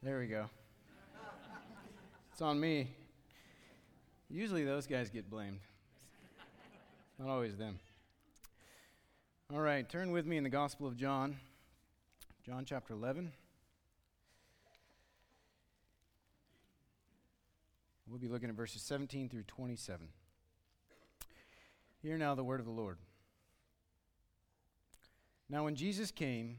There we go. It's on me. Usually those guys get blamed. Not always them. All right, turn with me in the Gospel of John, John chapter 11. We'll be looking at verses 17 through 27. Hear now the word of the Lord. Now, when Jesus came,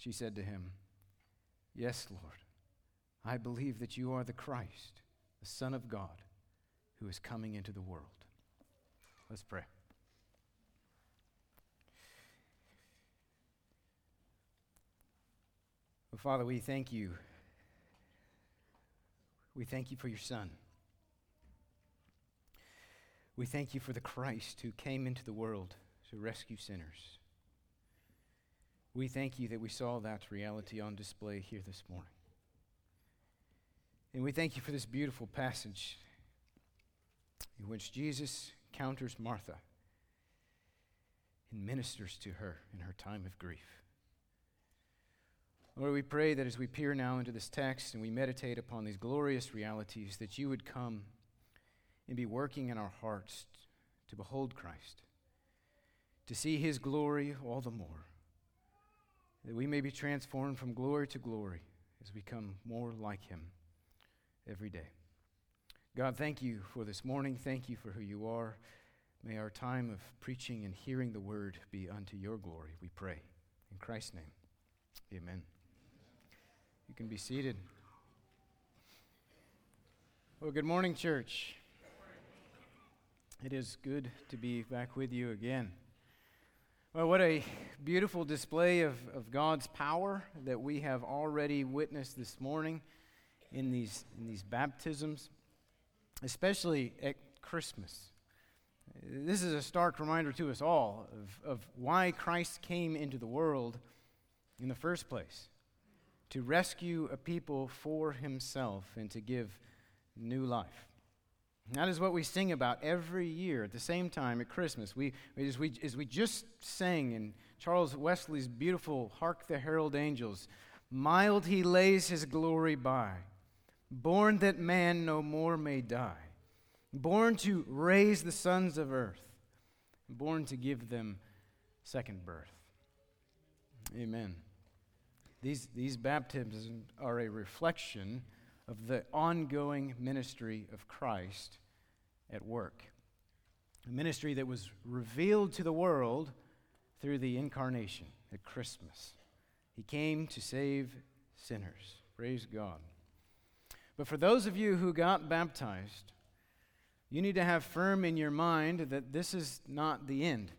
She said to him, Yes, Lord. I believe that you are the Christ, the Son of God, who is coming into the world. Let's pray. Well, Father, we thank you. We thank you for your Son. We thank you for the Christ who came into the world to rescue sinners. We thank you that we saw that reality on display here this morning. And we thank you for this beautiful passage in which Jesus encounters Martha and ministers to her in her time of grief. Lord, we pray that as we peer now into this text and we meditate upon these glorious realities, that you would come and be working in our hearts to behold Christ, to see his glory all the more, that we may be transformed from glory to glory as we come more like him every day. God, thank you for this morning. Thank you for who you are. May our time of preaching and hearing the word be unto your glory, we pray. In Christ's name, amen. You can be seated. Well, good morning, church. It is good to be back with you again. Well, what a beautiful display of, of God's power that we have already witnessed this morning in these, in these baptisms, especially at Christmas. This is a stark reminder to us all of, of why Christ came into the world in the first place to rescue a people for himself and to give new life. That is what we sing about every year at the same time at Christmas. We, as, we, as we just sang in Charles Wesley's beautiful Hark the Herald Angels, mild he lays his glory by born that man no more may die, born to raise the sons of earth, born to give them second birth. Amen. These, these baptisms are a reflection of the ongoing ministry of Christ at work. A ministry that was revealed to the world through the incarnation at Christmas. He came to save sinners. Praise God. But for those of you who got baptized, you need to have firm in your mind that this is not the end.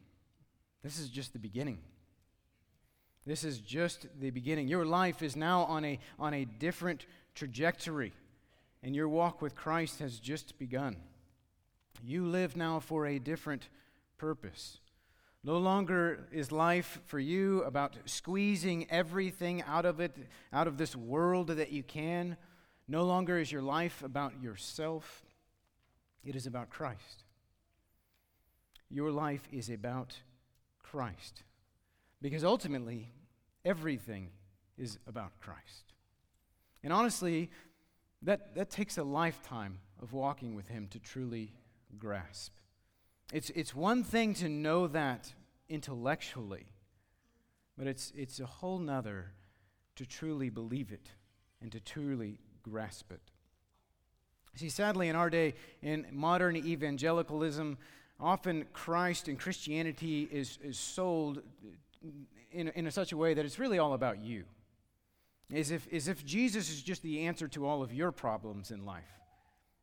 This is just the beginning. This is just the beginning. Your life is now on a, on a different trajectory, and your walk with Christ has just begun. You live now for a different purpose. No longer is life for you about squeezing everything out of it, out of this world that you can. No longer is your life about yourself, it is about Christ. Your life is about Christ. Because ultimately, everything is about Christ. And honestly, that, that takes a lifetime of walking with Him to truly grasp. It's, it's one thing to know that intellectually, but it's, it's a whole nother to truly believe it and to truly grasp it. See, sadly, in our day, in modern evangelicalism, often Christ and Christianity is, is sold in, in such a way that it's really all about you. As if, as if Jesus is just the answer to all of your problems in life.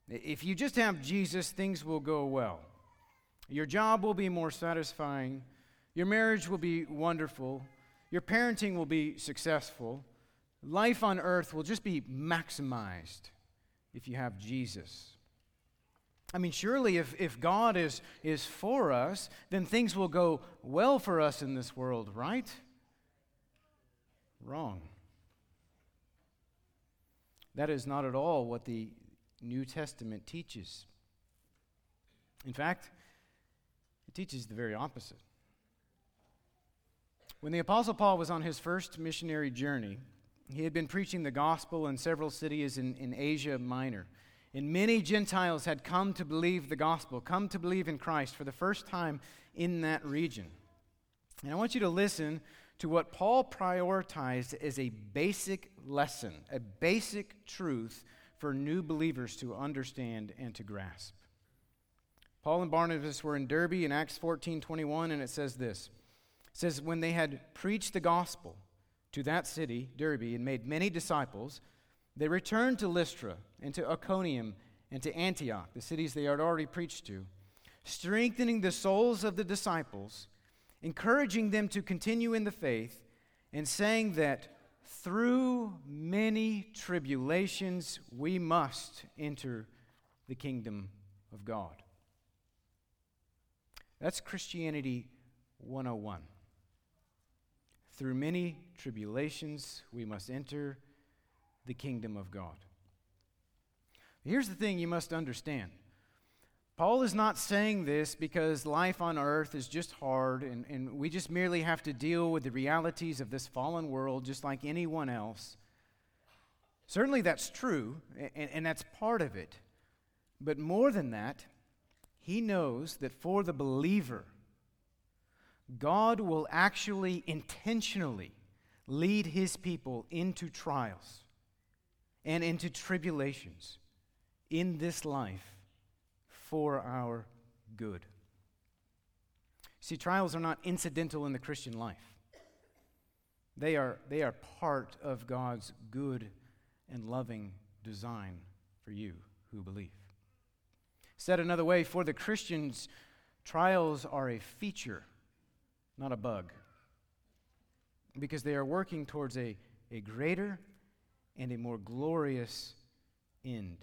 If you just have Jesus, things will go well. Your job will be more satisfying. Your marriage will be wonderful. Your parenting will be successful. Life on earth will just be maximized if you have Jesus. I mean, surely if, if God is, is for us, then things will go well for us in this world, right? Wrong. That is not at all what the New Testament teaches. In fact, it teaches the very opposite. When the Apostle Paul was on his first missionary journey, he had been preaching the gospel in several cities in, in Asia Minor. And many Gentiles had come to believe the gospel, come to believe in Christ for the first time in that region. And I want you to listen to what Paul prioritized as a basic lesson, a basic truth for new believers to understand and to grasp. Paul and Barnabas were in Derbe in Acts 14 21, and it says this. It says, When they had preached the gospel to that city, Derbe, and made many disciples, they returned to Lystra and to Iconium and to Antioch, the cities they had already preached to, strengthening the souls of the disciples, encouraging them to continue in the faith, and saying that through many tribulations we must enter the kingdom of God. That's Christianity 101. Through many tribulations we must enter the kingdom of God. Here's the thing you must understand Paul is not saying this because life on earth is just hard and, and we just merely have to deal with the realities of this fallen world just like anyone else. Certainly that's true, and, and that's part of it. But more than that, he knows that for the believer, God will actually intentionally lead his people into trials and into tribulations in this life for our good. See, trials are not incidental in the Christian life. They are, they are part of God's good and loving design for you who believe. Said another way, for the Christians, trials are a feature, not a bug, because they are working towards a, a greater and a more glorious end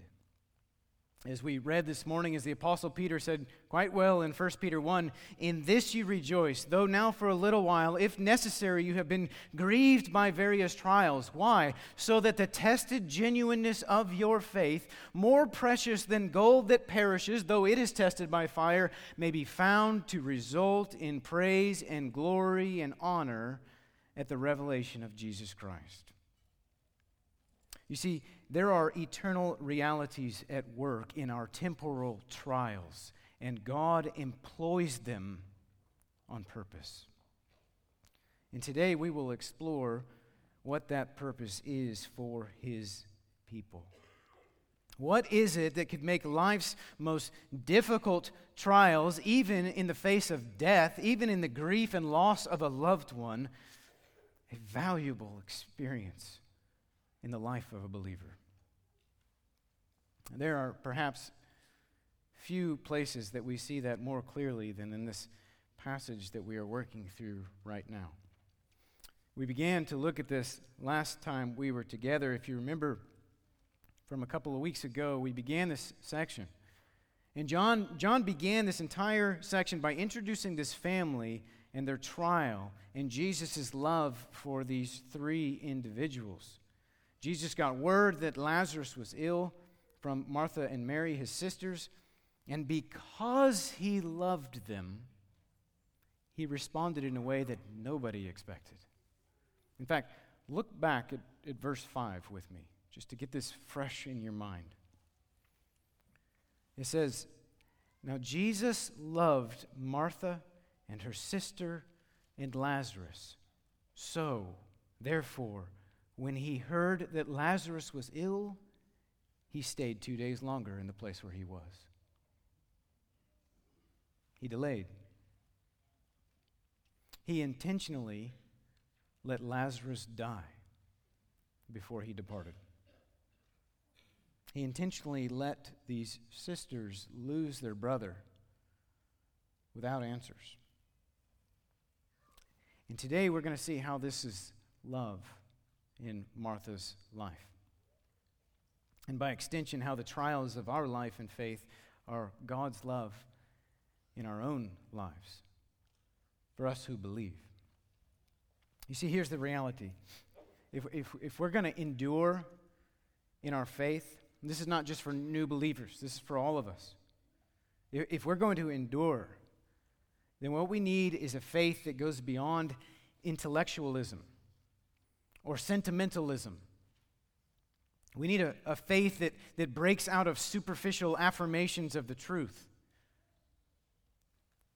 as we read this morning, as the Apostle Peter said quite well in 1 Peter 1, in this you rejoice, though now for a little while, if necessary, you have been grieved by various trials. Why? So that the tested genuineness of your faith, more precious than gold that perishes, though it is tested by fire, may be found to result in praise and glory and honor at the revelation of Jesus Christ. You see, there are eternal realities at work in our temporal trials, and God employs them on purpose. And today we will explore what that purpose is for His people. What is it that could make life's most difficult trials, even in the face of death, even in the grief and loss of a loved one, a valuable experience in the life of a believer? There are perhaps few places that we see that more clearly than in this passage that we are working through right now. We began to look at this last time we were together. If you remember from a couple of weeks ago, we began this section. And John, John began this entire section by introducing this family and their trial and Jesus' love for these three individuals. Jesus got word that Lazarus was ill from Martha and Mary, his sisters, and because he loved them, he responded in a way that nobody expected. In fact, look back at, at verse 5 with me, just to get this fresh in your mind. It says, Now Jesus loved Martha and her sister and Lazarus. So, therefore, when he heard that Lazarus was ill, he stayed two days longer in the place where he was. He delayed. He intentionally let Lazarus die before he departed. He intentionally let these sisters lose their brother without answers. And today we're going to see how this is love in Martha's life. And by extension, how the trials of our life and faith are God's love in our own lives for us who believe. You see, here's the reality. If, if, if we're going to endure in our faith, this is not just for new believers, this is for all of us. If, if we're going to endure, then what we need is a faith that goes beyond intellectualism or sentimentalism. We need a, a faith that, that breaks out of superficial affirmations of the truth,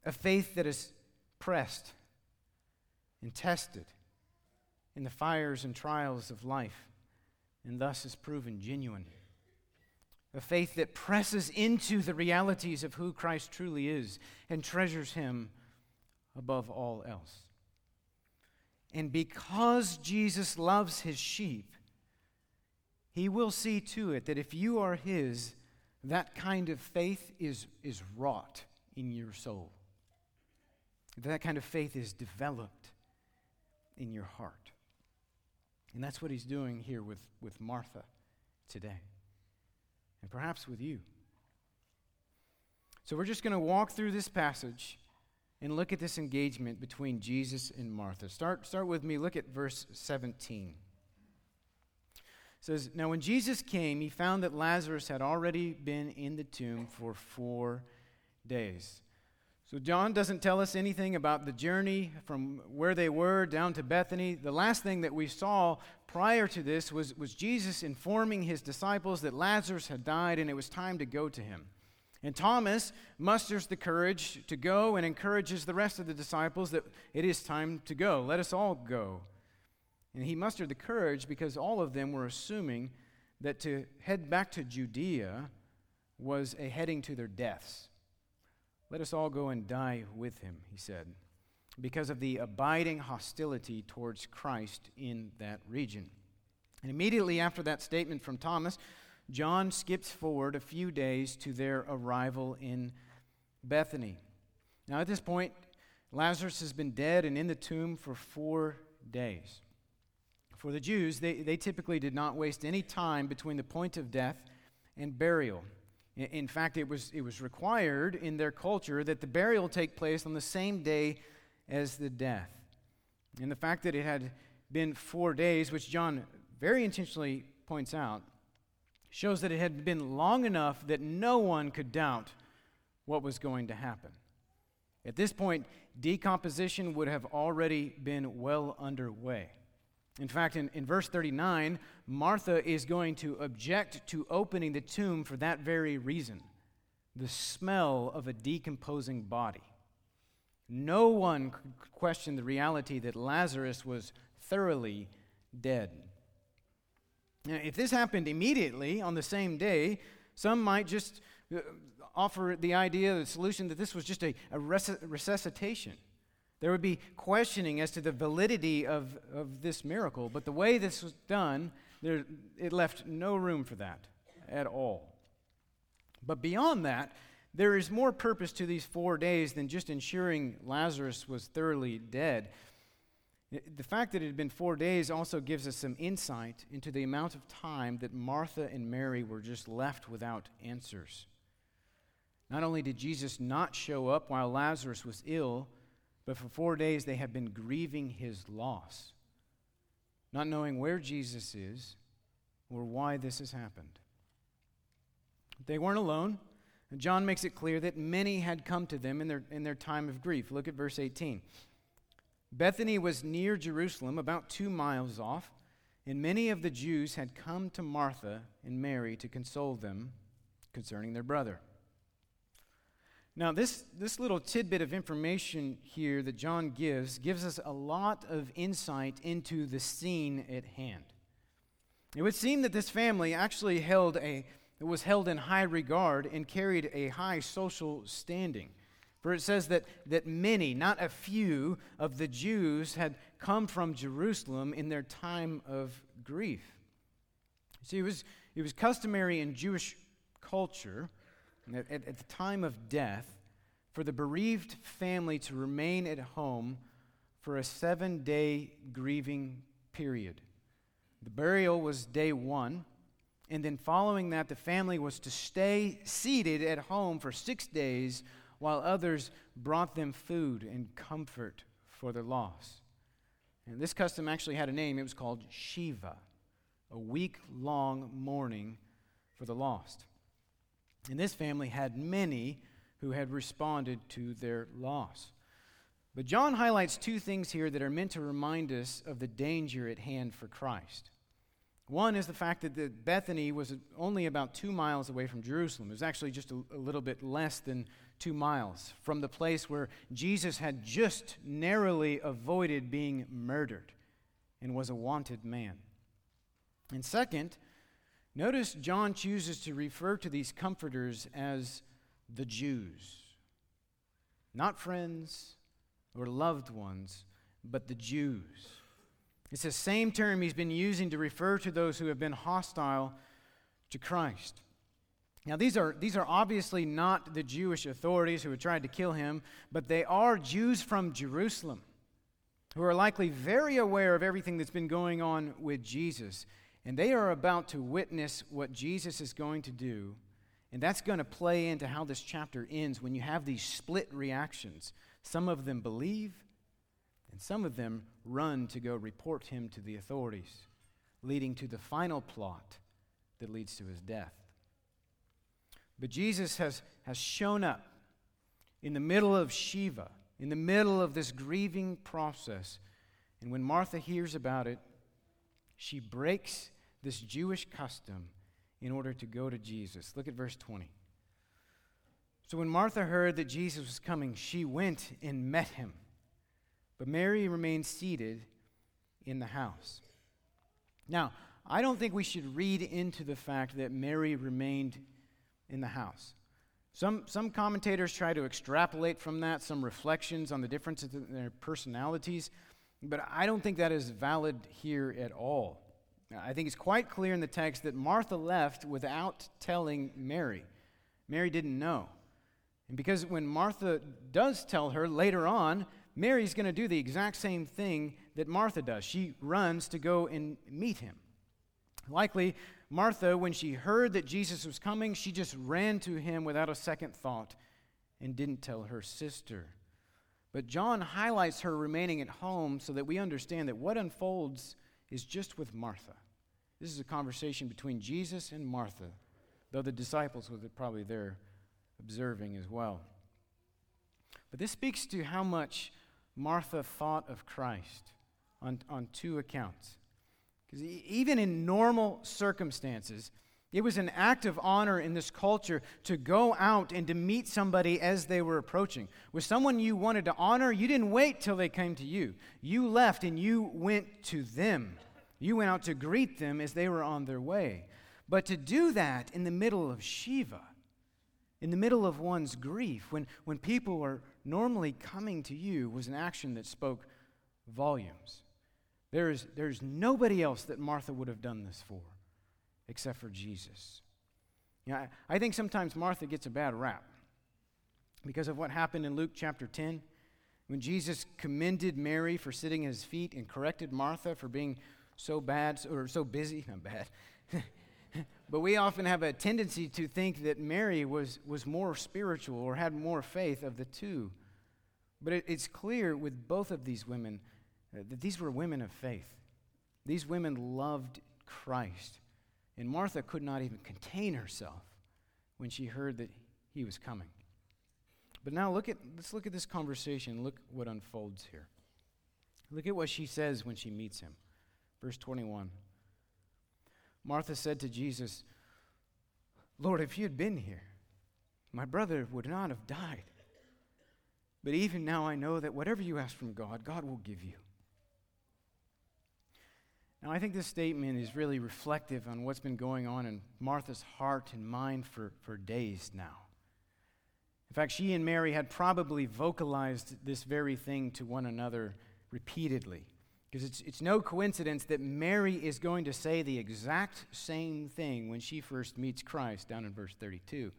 a faith that is pressed and tested in the fires and trials of life, and thus is proven genuine. A faith that presses into the realities of who Christ truly is and treasures him above all else. And because Jesus loves his sheep, he will see to it that if you are his, that kind of faith is, is wrought in your soul. That kind of faith is developed in your heart. And that's what he's doing here with, with Martha today, and perhaps with you. So we're just going to walk through this passage and look at this engagement between Jesus and Martha. Start, start with me, look at verse 17. It says, Now when Jesus came, he found that Lazarus had already been in the tomb for four days. So John doesn't tell us anything about the journey from where they were down to Bethany. The last thing that we saw prior to this was, was Jesus informing his disciples that Lazarus had died and it was time to go to him. And Thomas musters the courage to go and encourages the rest of the disciples that it is time to go. Let us all go. And he mustered the courage because all of them were assuming that to head back to Judea was a heading to their deaths. Let us all go and die with him, he said, because of the abiding hostility towards Christ in that region. And immediately after that statement from Thomas, John skips forward a few days to their arrival in Bethany. Now, at this point, Lazarus has been dead and in the tomb for four days. For the Jews, they, they typically did not waste any time between the point of death and burial. In fact, it was, it was required in their culture that the burial take place on the same day as the death. And the fact that it had been four days, which John very intentionally points out, shows that it had been long enough that no one could doubt what was going to happen. At this point, decomposition would have already been well underway. In fact, in, in verse 39, Martha is going to object to opening the tomb for that very reason the smell of a decomposing body. No one could question the reality that Lazarus was thoroughly dead. Now, if this happened immediately on the same day, some might just uh, offer the idea, the solution that this was just a, a resuscitation. There would be questioning as to the validity of, of this miracle, but the way this was done, there, it left no room for that at all. But beyond that, there is more purpose to these four days than just ensuring Lazarus was thoroughly dead. The fact that it had been four days also gives us some insight into the amount of time that Martha and Mary were just left without answers. Not only did Jesus not show up while Lazarus was ill, but for four days they have been grieving his loss, not knowing where Jesus is or why this has happened. They weren't alone. John makes it clear that many had come to them in their, in their time of grief. Look at verse 18. Bethany was near Jerusalem, about two miles off, and many of the Jews had come to Martha and Mary to console them concerning their brother. Now, this, this little tidbit of information here that John gives gives us a lot of insight into the scene at hand. It would seem that this family actually held a, was held in high regard and carried a high social standing. For it says that, that many, not a few, of the Jews had come from Jerusalem in their time of grief. See, it was, it was customary in Jewish culture at, at, the time of death for the bereaved family to remain at home for a seven day grieving period. The burial was day one, and then following that, the family was to stay seated at home for six days while others brought them food and comfort for their loss. And this custom actually had a name. It was called Shiva, a week long mourning for the lost. And this family had many who had responded to their loss. But John highlights two things here that are meant to remind us of the danger at hand for Christ. One is the fact that Bethany was only about two miles away from Jerusalem. It was actually just a, a little bit less than two miles from the place where Jesus had just narrowly avoided being murdered and was a wanted man. And second, notice John chooses to refer to these comforters as the Jews. Not friends or loved ones, but the Jews. It's the same term he's been using to refer to those who have been hostile to Christ. Now, these are, these are obviously not the Jewish authorities who had tried to kill him, but they are Jews from Jerusalem who are likely very aware of everything that's been going on with Jesus. And they are about to witness what Jesus is going to do. And that's going to play into how this chapter ends when you have these split reactions. Some of them believe, and some of them run to go report him to the authorities, leading to the final plot that leads to his death. But Jesus has, has shown up in the middle of Shiva, in the middle of this grieving process. And when Martha hears about it, she breaks this Jewish custom in order to go to Jesus. Look at verse 20. So when Martha heard that Jesus was coming, she went and met him. But Mary remained seated in the house. Now, I don't think we should read into the fact that Mary remained in the house. Some, some commentators try to extrapolate from that some reflections on the differences in their personalities, but I don't think that is valid here at all. I think it's quite clear in the text that Martha left without telling Mary. Mary didn't know. And because when Martha does tell her later on, Mary's going to do the exact same thing that Martha does. She runs to go and meet him. Likely, Martha, when she heard that Jesus was coming, she just ran to him without a second thought and didn't tell her sister. But John highlights her remaining at home so that we understand that what unfolds is just with Martha. This is a conversation between Jesus and Martha, though the disciples were probably there observing as well. But this speaks to how much Martha thought of Christ on, on two accounts. Because even in normal circumstances, it was an act of honor in this culture to go out and to meet somebody as they were approaching. With someone you wanted to honor, you didn't wait till they came to you. You left and you went to them. You went out to greet them as they were on their way. But to do that in the middle of Shiva, in the middle of one's grief, when, when people are normally coming to you, was an action that spoke volumes. There's, there's nobody else that Martha would have done this for except for Jesus. You know, I, I think sometimes Martha gets a bad rap because of what happened in Luke chapter 10 when Jesus commended Mary for sitting at his feet and corrected Martha for being so bad or so busy, not bad. But we often have a tendency to think that Mary was, was more spiritual or had more faith of the two. But it, it's clear with both of these women uh, that these were women of faith. These women loved Christ. And Martha could not even contain herself when she heard that he was coming. But now look at let's look at this conversation. Look what unfolds here. Look at what she says when she meets him. Verse 21. Martha said to Jesus, Lord, if you had been here, my brother would not have died. But even now I know that whatever you ask from God, God will give you. Now, I think this statement is really reflective on what's been going on in Martha's heart and mind for, for days now. In fact, she and Mary had probably vocalized this very thing to one another repeatedly. Because it's, it's no coincidence that Mary is going to say the exact same thing when she first meets Christ, down in verse 32.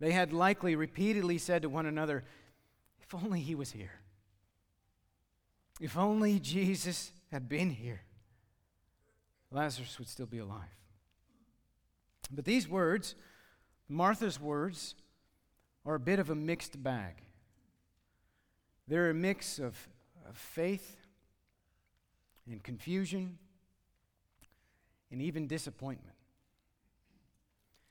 They had likely repeatedly said to one another, If only he was here. If only Jesus had been here, Lazarus would still be alive. But these words, Martha's words, are a bit of a mixed bag. They're a mix of, of faith and confusion and even disappointment.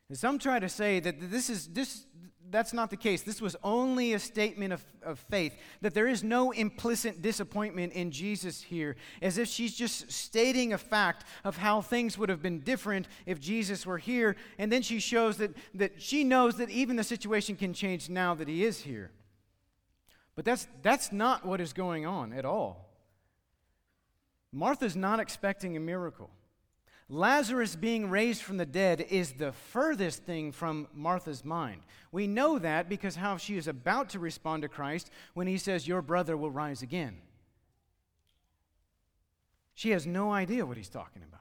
And some try to say that this is this that's not the case. This was only a statement of, of faith, that there is no implicit disappointment in Jesus here, as if she's just stating a fact of how things would have been different if Jesus were here. And then she shows that, that she knows that even the situation can change now that he is here. But that's, that's not what is going on at all. Martha's not expecting a miracle. Lazarus being raised from the dead is the furthest thing from Martha's mind. We know that because how she is about to respond to Christ when he says, Your brother will rise again. She has no idea what he's talking about.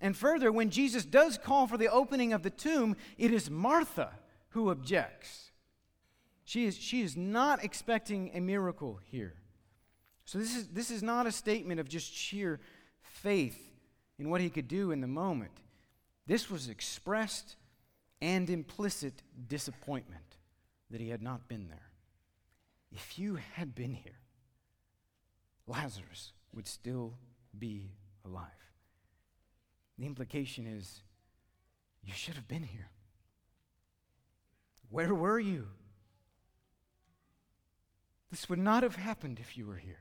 And further, when Jesus does call for the opening of the tomb, it is Martha who objects. She is, she is not expecting a miracle here. So, this is, this is not a statement of just sheer faith in what he could do in the moment. This was expressed and implicit disappointment that he had not been there. If you had been here, Lazarus would still be alive. The implication is you should have been here. Where were you? This would not have happened if you were here.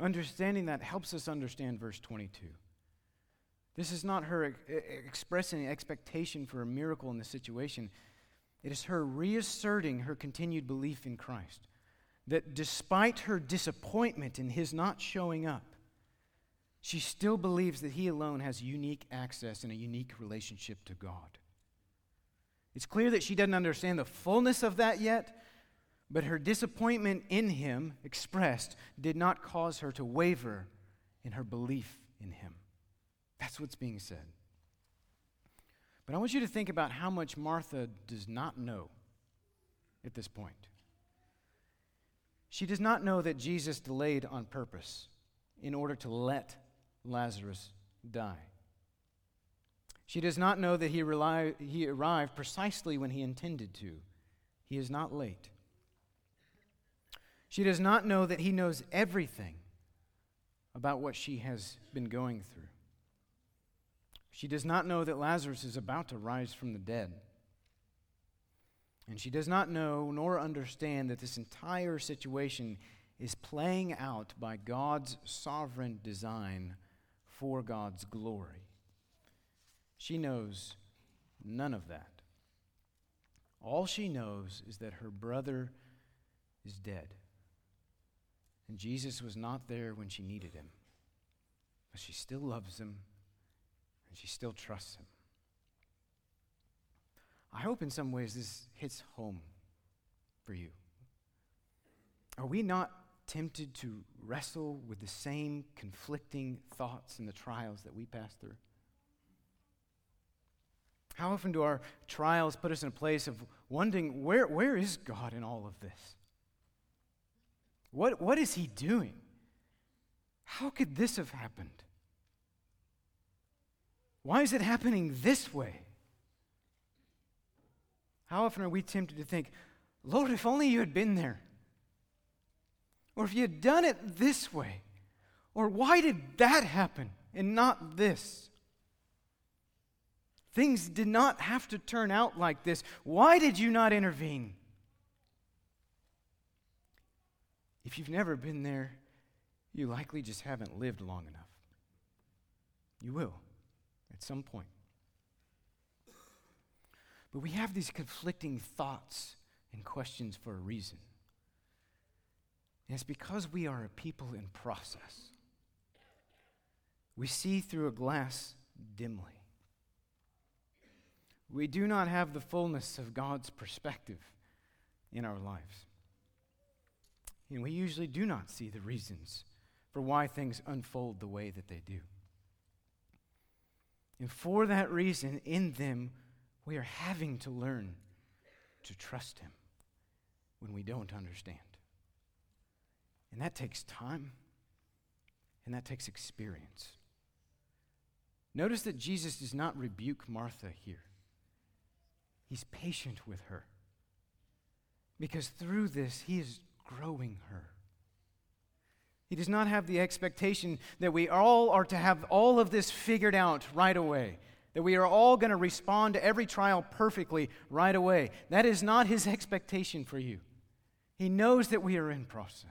Understanding that helps us understand verse 22. This is not her expressing expectation for a miracle in the situation. It is her reasserting her continued belief in Christ. That despite her disappointment in his not showing up, she still believes that he alone has unique access and a unique relationship to God. It's clear that she doesn't understand the fullness of that yet, but her disappointment in him, expressed, did not cause her to waver in her belief in him. That's what's being said. But I want you to think about how much Martha does not know at this point. She does not know that Jesus delayed on purpose in order to let Lazarus die. She does not know that he, he arrived precisely when he intended to. He is not late. She does not know that he knows everything about what she has been going through. She does not know that Lazarus is about to rise from the dead. And she does not know nor understand that this entire situation is playing out by God's sovereign design for God's glory. She knows none of that. All she knows is that her brother is dead. And Jesus was not there when she needed him. But she still loves him and she still trusts him. I hope in some ways this hits home for you. Are we not tempted to wrestle with the same conflicting thoughts and the trials that we pass through? How often do our trials put us in a place of wondering, where, where is God in all of this? What, what is he doing? How could this have happened? Why is it happening this way? How often are we tempted to think, Lord, if only you had been there? Or if you had done it this way? Or why did that happen and not this? Things did not have to turn out like this. Why did you not intervene? If you've never been there, you likely just haven't lived long enough. You will at some point. But we have these conflicting thoughts and questions for a reason. And it's because we are a people in process. We see through a glass dimly. We do not have the fullness of God's perspective in our lives. And we usually do not see the reasons for why things unfold the way that they do. And for that reason, in them, we are having to learn to trust Him when we don't understand. And that takes time, and that takes experience. Notice that Jesus does not rebuke Martha here, He's patient with her. Because through this, He is growing her. He does not have the expectation that we all are to have all of this figured out right away, that we are all going to respond to every trial perfectly right away. That is not his expectation for you. He knows that we are in process.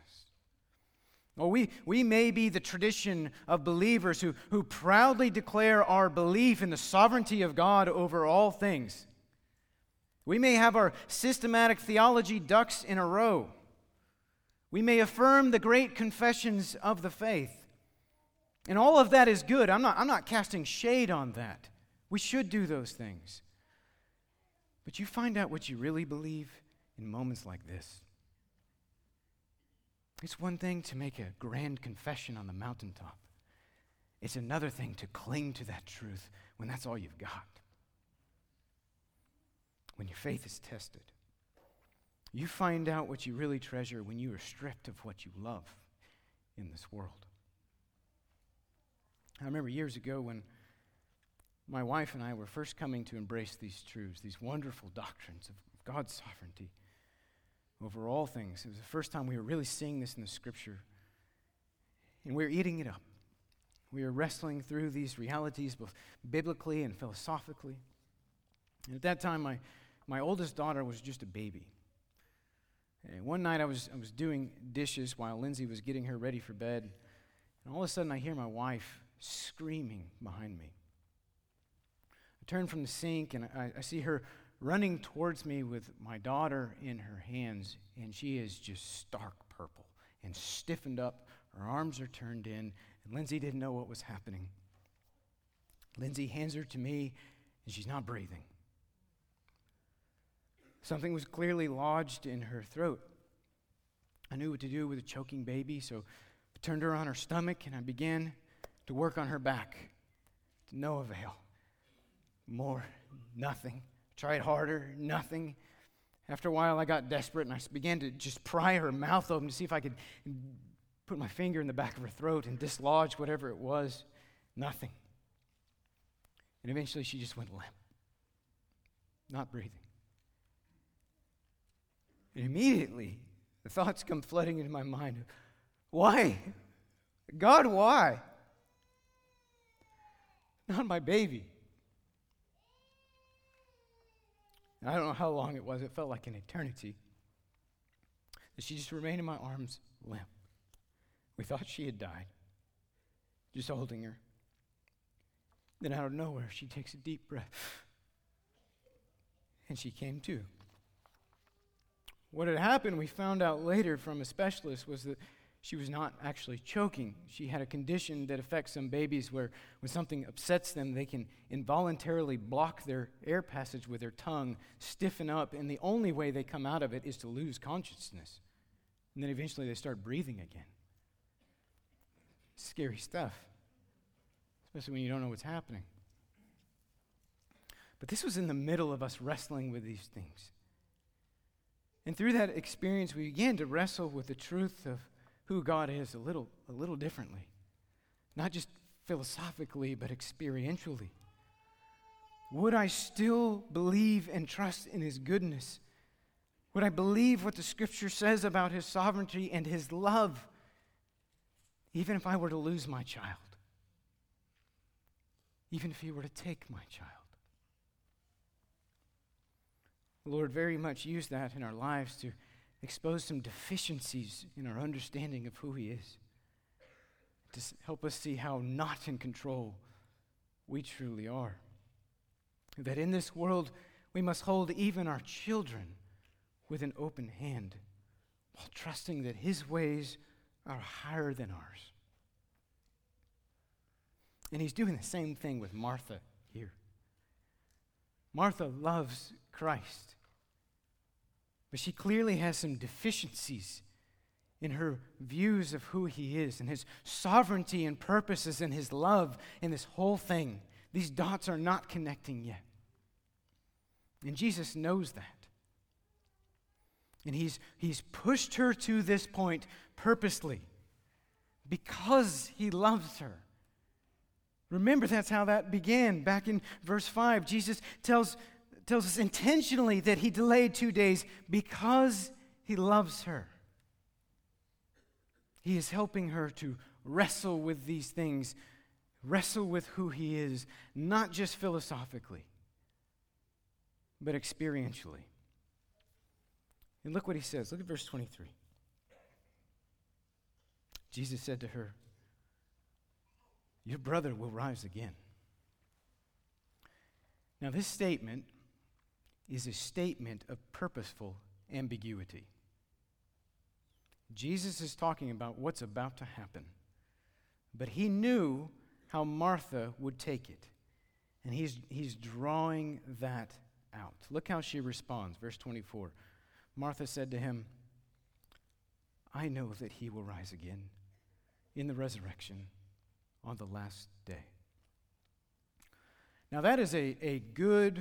Well, we, we may be the tradition of believers who, who proudly declare our belief in the sovereignty of God over all things. We may have our systematic theology ducks in a row. We may affirm the great confessions of the faith. And all of that is good. I'm not, I'm not casting shade on that. We should do those things. But you find out what you really believe in moments like this. It's one thing to make a grand confession on the mountaintop, it's another thing to cling to that truth when that's all you've got. When your faith is tested. You find out what you really treasure when you are stripped of what you love in this world. I remember years ago when my wife and I were first coming to embrace these truths, these wonderful doctrines of God's sovereignty over all things. It was the first time we were really seeing this in the scripture. And we were eating it up. We were wrestling through these realities both biblically and philosophically. And at that time, my, my oldest daughter was just a baby. And one night I was, I was doing dishes while Lindsay was getting her ready for bed, and all of a sudden I hear my wife screaming behind me. I turn from the sink and I, I see her running towards me with my daughter in her hands, and she is just stark purple and stiffened up. Her arms are turned in, and Lindsay didn't know what was happening. Lindsay hands her to me, and she's not breathing. Something was clearly lodged in her throat. I knew what to do with a choking baby, so I turned her on her stomach and I began to work on her back. To no avail. More, nothing. Tried harder, nothing. After a while, I got desperate and I began to just pry her mouth open to see if I could put my finger in the back of her throat and dislodge whatever it was. Nothing. And eventually, she just went limp, not breathing. And immediately, the thoughts come flooding into my mind why? God, why? Not my baby. And I don't know how long it was, it felt like an eternity. And she just remained in my arms limp. We thought she had died, just holding her. Then out of nowhere, she takes a deep breath. And she came to. What had happened, we found out later from a specialist, was that she was not actually choking. She had a condition that affects some babies where when something upsets them, they can involuntarily block their air passage with their tongue, stiffen up, and the only way they come out of it is to lose consciousness. And then eventually they start breathing again. Scary stuff, especially when you don't know what's happening. But this was in the middle of us wrestling with these things. And through that experience, we began to wrestle with the truth of who God is a little, a little differently. Not just philosophically, but experientially. Would I still believe and trust in His goodness? Would I believe what the Scripture says about His sovereignty and His love, even if I were to lose my child? Even if He were to take my child? The Lord very much used that in our lives to expose some deficiencies in our understanding of who He is, to help us see how not in control we truly are. That in this world we must hold even our children with an open hand, while trusting that His ways are higher than ours. And He's doing the same thing with Martha. Martha loves Christ, but she clearly has some deficiencies in her views of who He is and His sovereignty and purposes and His love and this whole thing. These dots are not connecting yet. And Jesus knows that. And he's, he's pushed her to this point purposely because he loves her. Remember, that's how that began. Back in verse 5, Jesus tells, tells us intentionally that he delayed two days because he loves her. He is helping her to wrestle with these things, wrestle with who he is, not just philosophically, but experientially. And look what he says. Look at verse 23. Jesus said to her, Your brother will rise again. Now, this statement is a statement of purposeful ambiguity. Jesus is talking about what's about to happen, but he knew how Martha would take it. And he's, he's drawing that out. Look how she responds. Verse 24. Martha said to him, I know that he will rise again in the resurrection on the last day. Now, that is a, a good,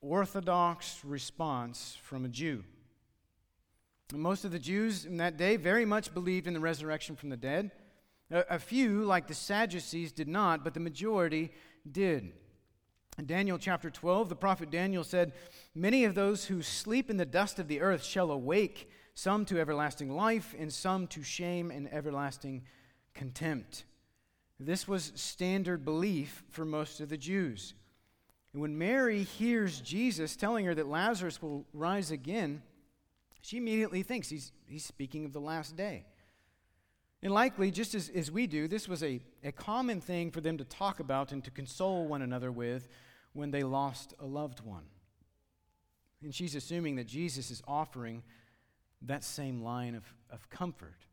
orthodox response from a Jew. Most of the Jews in that day very much believed in the resurrection from the dead. A, a few, like the Sadducees, did not, but the majority did. In Daniel chapter 12, the prophet Daniel said, Many of those who sleep in the dust of the earth shall awake, some to everlasting life, and some to shame and everlasting contempt. This was standard belief for most of the Jews. And when Mary hears Jesus telling her that Lazarus will rise again, she immediately thinks he's, he's speaking of the last day. And likely, just as, as we do, this was a, a common thing for them to talk about and to console one another with when they lost a loved one. And she's assuming that Jesus is offering that same line of, of comfort,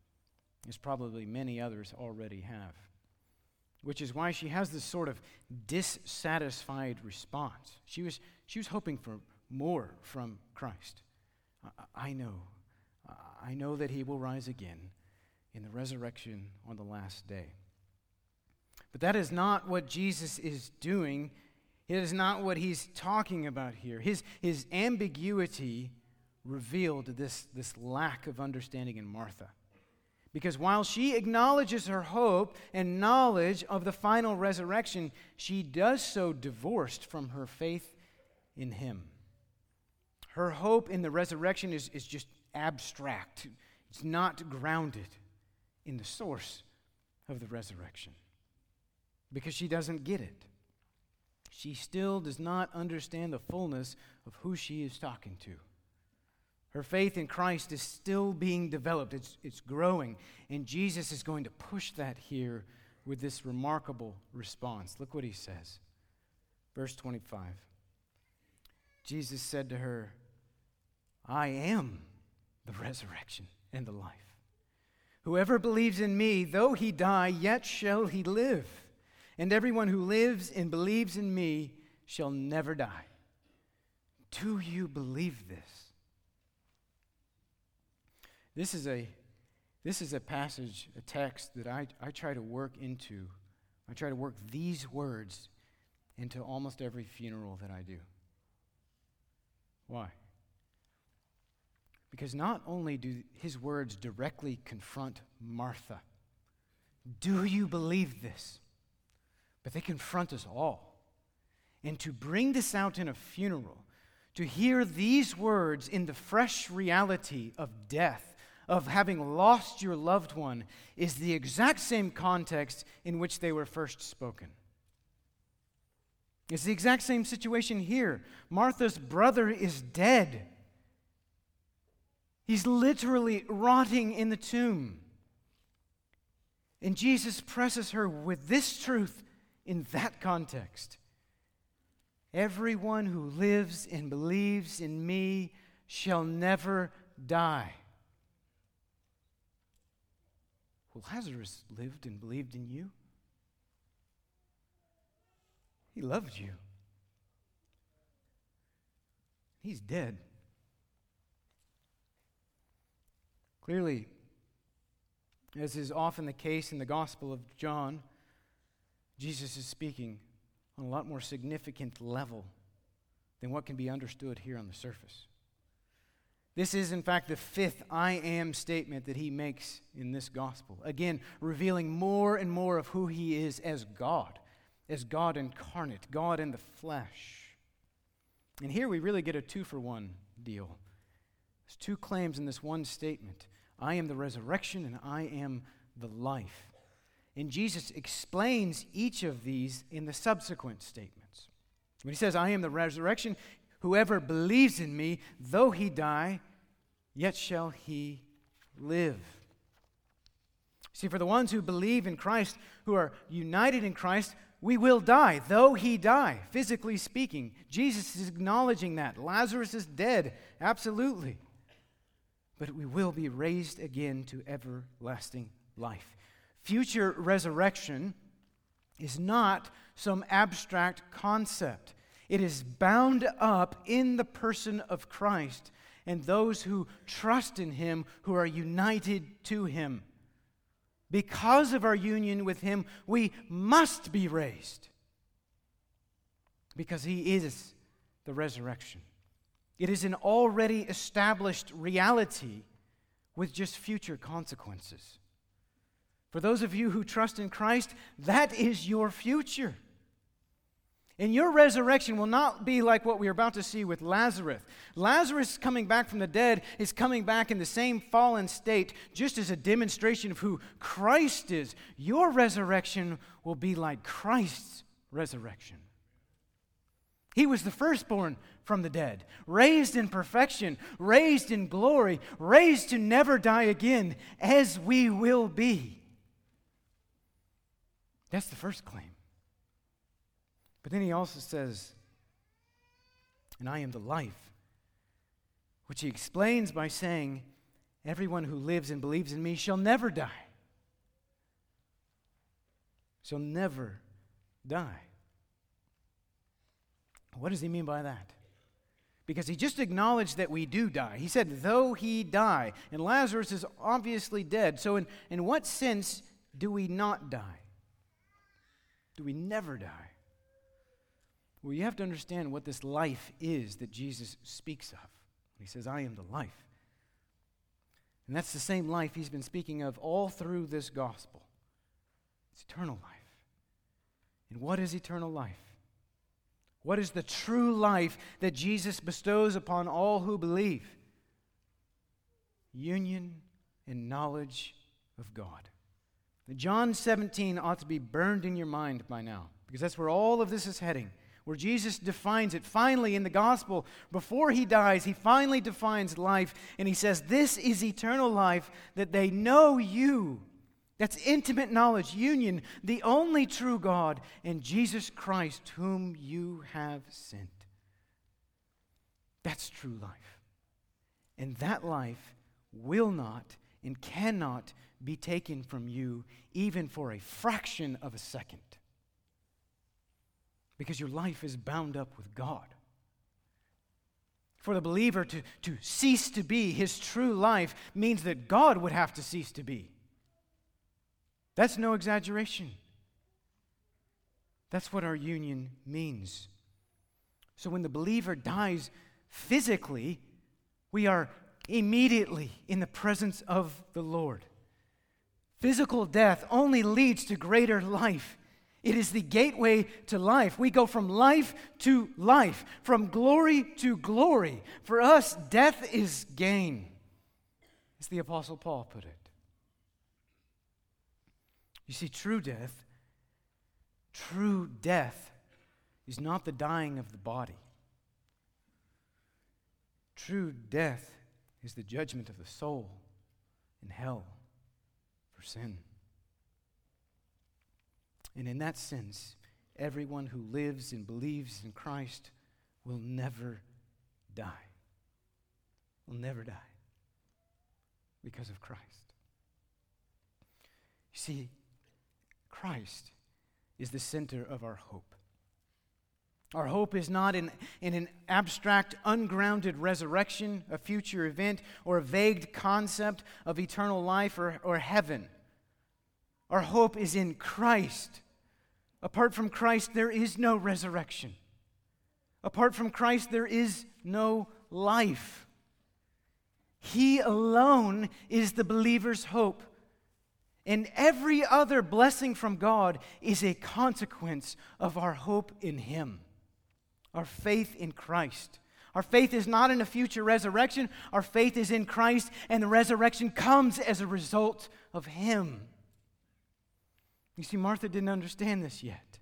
as probably many others already have. Which is why she has this sort of dissatisfied response. She was, she was hoping for more from Christ. I, I know. I know that he will rise again in the resurrection on the last day. But that is not what Jesus is doing. It is not what he's talking about here. His, his ambiguity revealed this, this lack of understanding in Martha. Because while she acknowledges her hope and knowledge of the final resurrection, she does so divorced from her faith in him. Her hope in the resurrection is, is just abstract, it's not grounded in the source of the resurrection because she doesn't get it. She still does not understand the fullness of who she is talking to. Her faith in Christ is still being developed, it's, it's growing. And Jesus is going to push that here with this remarkable response. Look what he says. Verse 25 Jesus said to her, I am the resurrection and the life. Whoever believes in me, though he die, yet shall he live. And everyone who lives and believes in me shall never die. Do you believe this? This is a, this is a passage, a text that I, I try to work into. I try to work these words into almost every funeral that I do. Why? Because not only do his words directly confront Martha, do you believe this? But they confront us all. And to bring this out in a funeral, to hear these words in the fresh reality of death, of having lost your loved one, is the exact same context in which they were first spoken. It's the exact same situation here. Martha's brother is dead. He's literally rotting in the tomb. And Jesus presses her with this truth in that context. Everyone who lives and believes in me shall never die. Well, Lazarus lived and believed in you. He loved you. He's dead. Clearly, as is often the case in the Gospel of John, Jesus is speaking on a lot more significant level than what can be understood here on the surface. This is, in fact, the fifth I am statement that he makes in this gospel. Again, revealing more and more of who he is as God, as God incarnate, God in the flesh. And here we really get a two for one deal. There's two claims in this one statement I am the resurrection and I am the life. And Jesus explains each of these in the subsequent statements. When he says, I am the resurrection, whoever believes in me, though he die, yet shall he live. See, for the ones who believe in Christ, who are united in Christ, we will die, though he die, physically speaking. Jesus is acknowledging that. Lazarus is dead, absolutely. But we will be raised again to everlasting life. Future resurrection is not some abstract concept. It is bound up in the person of Christ and those who trust in him, who are united to him. Because of our union with him, we must be raised. Because he is the resurrection. It is an already established reality with just future consequences. For those of you who trust in Christ, that is your future. And your resurrection will not be like what we're about to see with Lazarus. Lazarus coming back from the dead is coming back in the same fallen state, just as a demonstration of who Christ is. Your resurrection will be like Christ's resurrection. He was the firstborn from the dead, raised in perfection, raised in glory, raised to never die again, as we will be. That's the first claim. But then he also says, and I am the life, which he explains by saying, Everyone who lives and believes in me shall never die. Shall never die. What does he mean by that? Because he just acknowledged that we do die. He said, though he die. And Lazarus is obviously dead. So, in, in what sense do we not die? Do we never die? Well, you have to understand what this life is that Jesus speaks of. He says, I am the life. And that's the same life he's been speaking of all through this gospel. It's eternal life. And what is eternal life? What is the true life that Jesus bestows upon all who believe? Union and knowledge of God. John 17 ought to be burned in your mind by now, because that's where all of this is heading, where Jesus defines it. Finally, in the gospel, before he dies, he finally defines life, and he says, This is eternal life, that they know you. That's intimate knowledge, union, the only true God, and Jesus Christ, whom you have sent. That's true life. And that life will not and cannot be taken from you even for a fraction of a second. Because your life is bound up with God. For the believer to, to cease to be his true life means that God would have to cease to be. That's no exaggeration. That's what our union means. So when the believer dies physically, we are immediately in the presence of the Lord. Physical death only leads to greater life. It is the gateway to life. We go from life to life, from glory to glory. For us, death is gain, as the Apostle Paul put it. You see, true death, true death is not the dying of the body. True death is the judgment of the soul in hell for sin. And in that sense, everyone who lives and believes in Christ will never die. Will never die because of Christ. You see, Christ is the center of our hope. Our hope is not in, in an abstract, ungrounded resurrection, a future event, or a vague concept of eternal life or, or heaven. Our hope is in Christ. Apart from Christ, there is no resurrection. Apart from Christ, there is no life. He alone is the believer's hope. And every other blessing from God is a consequence of our hope in Him, our faith in Christ. Our faith is not in a future resurrection, our faith is in Christ, and the resurrection comes as a result of Him. You see, Martha didn't understand this yet.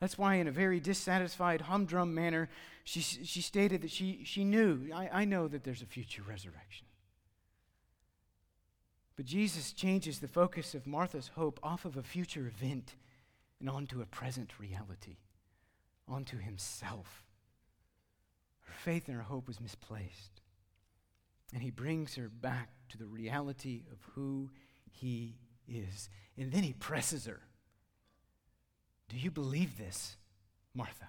That's why, in a very dissatisfied, humdrum manner, she, she stated that she, she knew, I, I know that there's a future resurrection. But Jesus changes the focus of Martha's hope off of a future event and onto a present reality, onto himself. Her faith and her hope was misplaced. And he brings her back to the reality of who he is. And then he presses her. Do you believe this, Martha?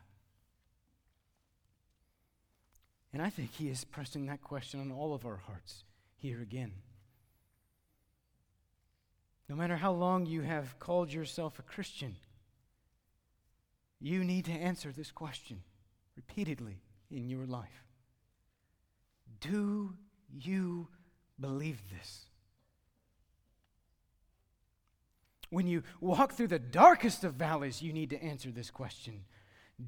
And I think he is pressing that question on all of our hearts here again. No matter how long you have called yourself a Christian, you need to answer this question repeatedly in your life. Do you believe this? When you walk through the darkest of valleys, you need to answer this question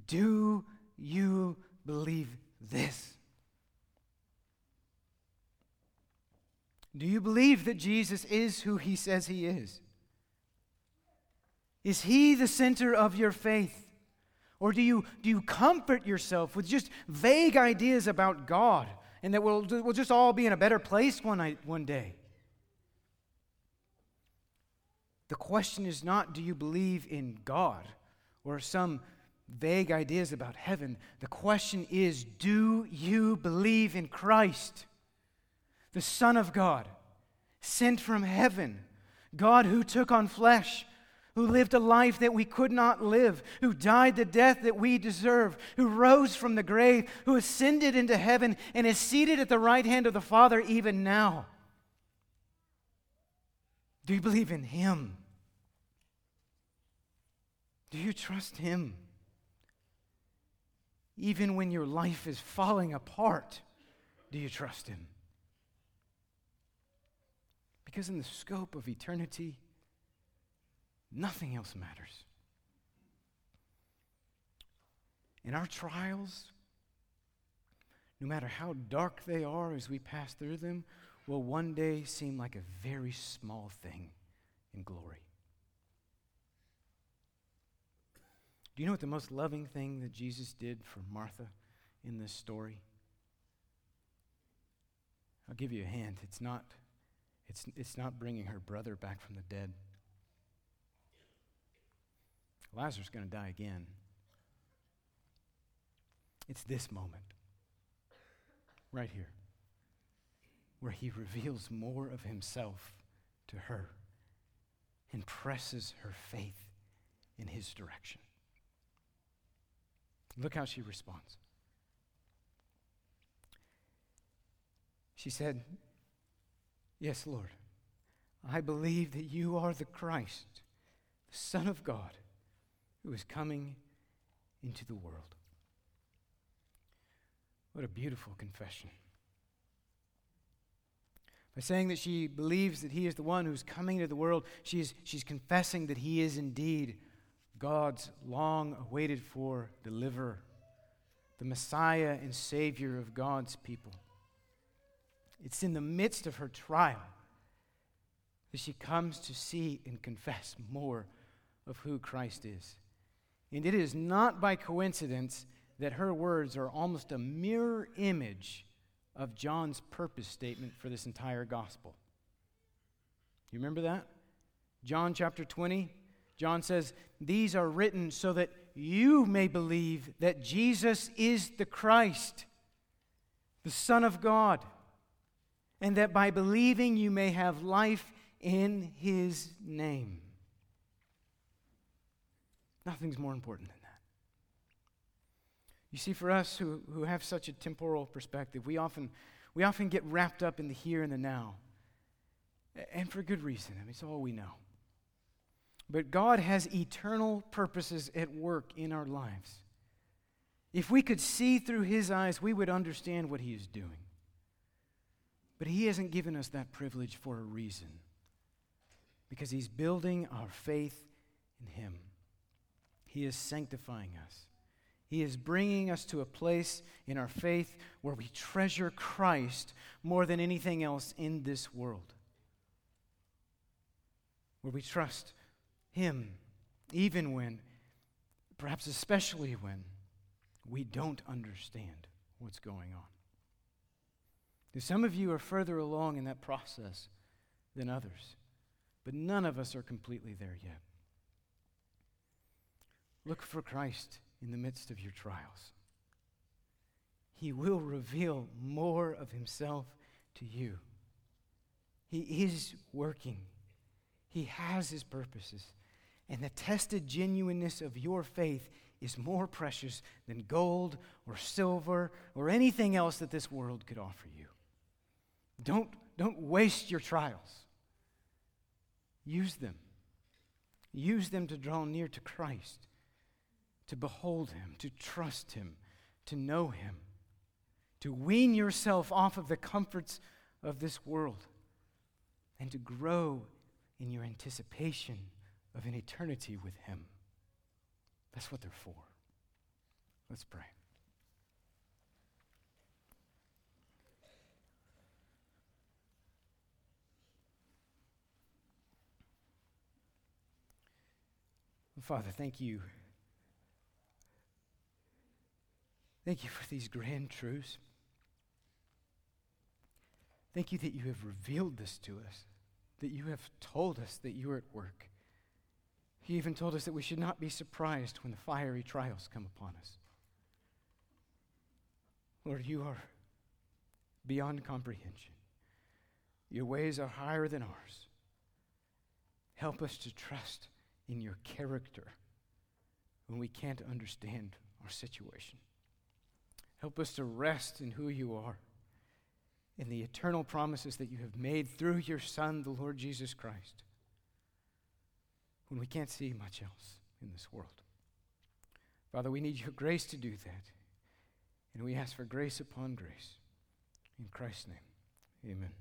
Do you believe this? Do you believe that Jesus is who he says he is? Is he the center of your faith? Or do you, do you comfort yourself with just vague ideas about God and that we'll, we'll just all be in a better place one, night, one day? The question is not, do you believe in God or some vague ideas about heaven? The question is, do you believe in Christ, the Son of God, sent from heaven, God who took on flesh? who lived a life that we could not live, who died the death that we deserve, who rose from the grave, who ascended into heaven and is seated at the right hand of the Father even now. Do you believe in Him? Do you trust Him? Even when your life is falling apart, do you trust Him? Because in the scope of eternity, nothing else matters. In our trials, no matter how dark they are as we pass through them, will one day seem like a very small thing in glory. Do you know what the most loving thing that Jesus did for Martha in this story? I'll give you a hint. It's not, it's, it's not bringing her brother back from the dead. Lazarus is going to die again. It's this moment, right here, where he reveals more of himself to her and presses her faith in his direction. Look how she responds. She said, Yes, Lord, I believe that you are the Christ, the Son of God, who is coming into the world. What a beautiful confession. By saying that she believes that he is the one who's coming into the world, she's, she's confessing that he is indeed God's long awaited for deliverer, the Messiah and Savior of God's people. It's in the midst of her trial that she comes to see and confess more of who Christ is. And it is not by coincidence that her words are almost a mirror image of John's purpose statement for this entire gospel. You remember that? John chapter 20, John says, These are written so that you may believe that Jesus is the Christ, the Son of God, and that by believing you may have life in his name. Nothing's more important than that. You see, for us who, who have such a temporal perspective, we often, we often get wrapped up in the here and the now. And for good reason. I mean, it's all we know. But God has eternal purposes at work in our lives. If we could see through His eyes, we would understand what He is doing. But He hasn't given us that privilege for a reason because He's building our faith in Him. He is sanctifying us. He is bringing us to a place in our faith where we treasure Christ more than anything else in this world. Where we trust Him even when, perhaps especially when, we don't understand what's going on. Some of you are further along in that process than others, but none of us are completely there yet. Look for Christ in the midst of your trials. He will reveal more of Himself to you. He is working, He has His purposes. And the tested genuineness of your faith is more precious than gold or silver or anything else that this world could offer you. Don't, don't waste your trials. Use them. Use them to draw near to Christ, to behold Him, to trust Him, to know Him, to wean yourself off of the comforts of this world, and to grow in your anticipation of an eternity with Him. That's what they're for. Let's pray. Father, thank you. Thank you for these grand truths. Thank you that you have revealed this to us, that you have told us that you are at work. He even told us that we should not be surprised when the fiery trials come upon us. Lord, you are beyond comprehension. Your ways are higher than ours. Help us to trust in your character when we can't understand our situation. Help us to rest in who you are, in the eternal promises that you have made through your Son, the Lord Jesus Christ when we can't see much else in this world. Father, we need your grace to do that. And we ask for grace upon grace. In Christ's name, amen.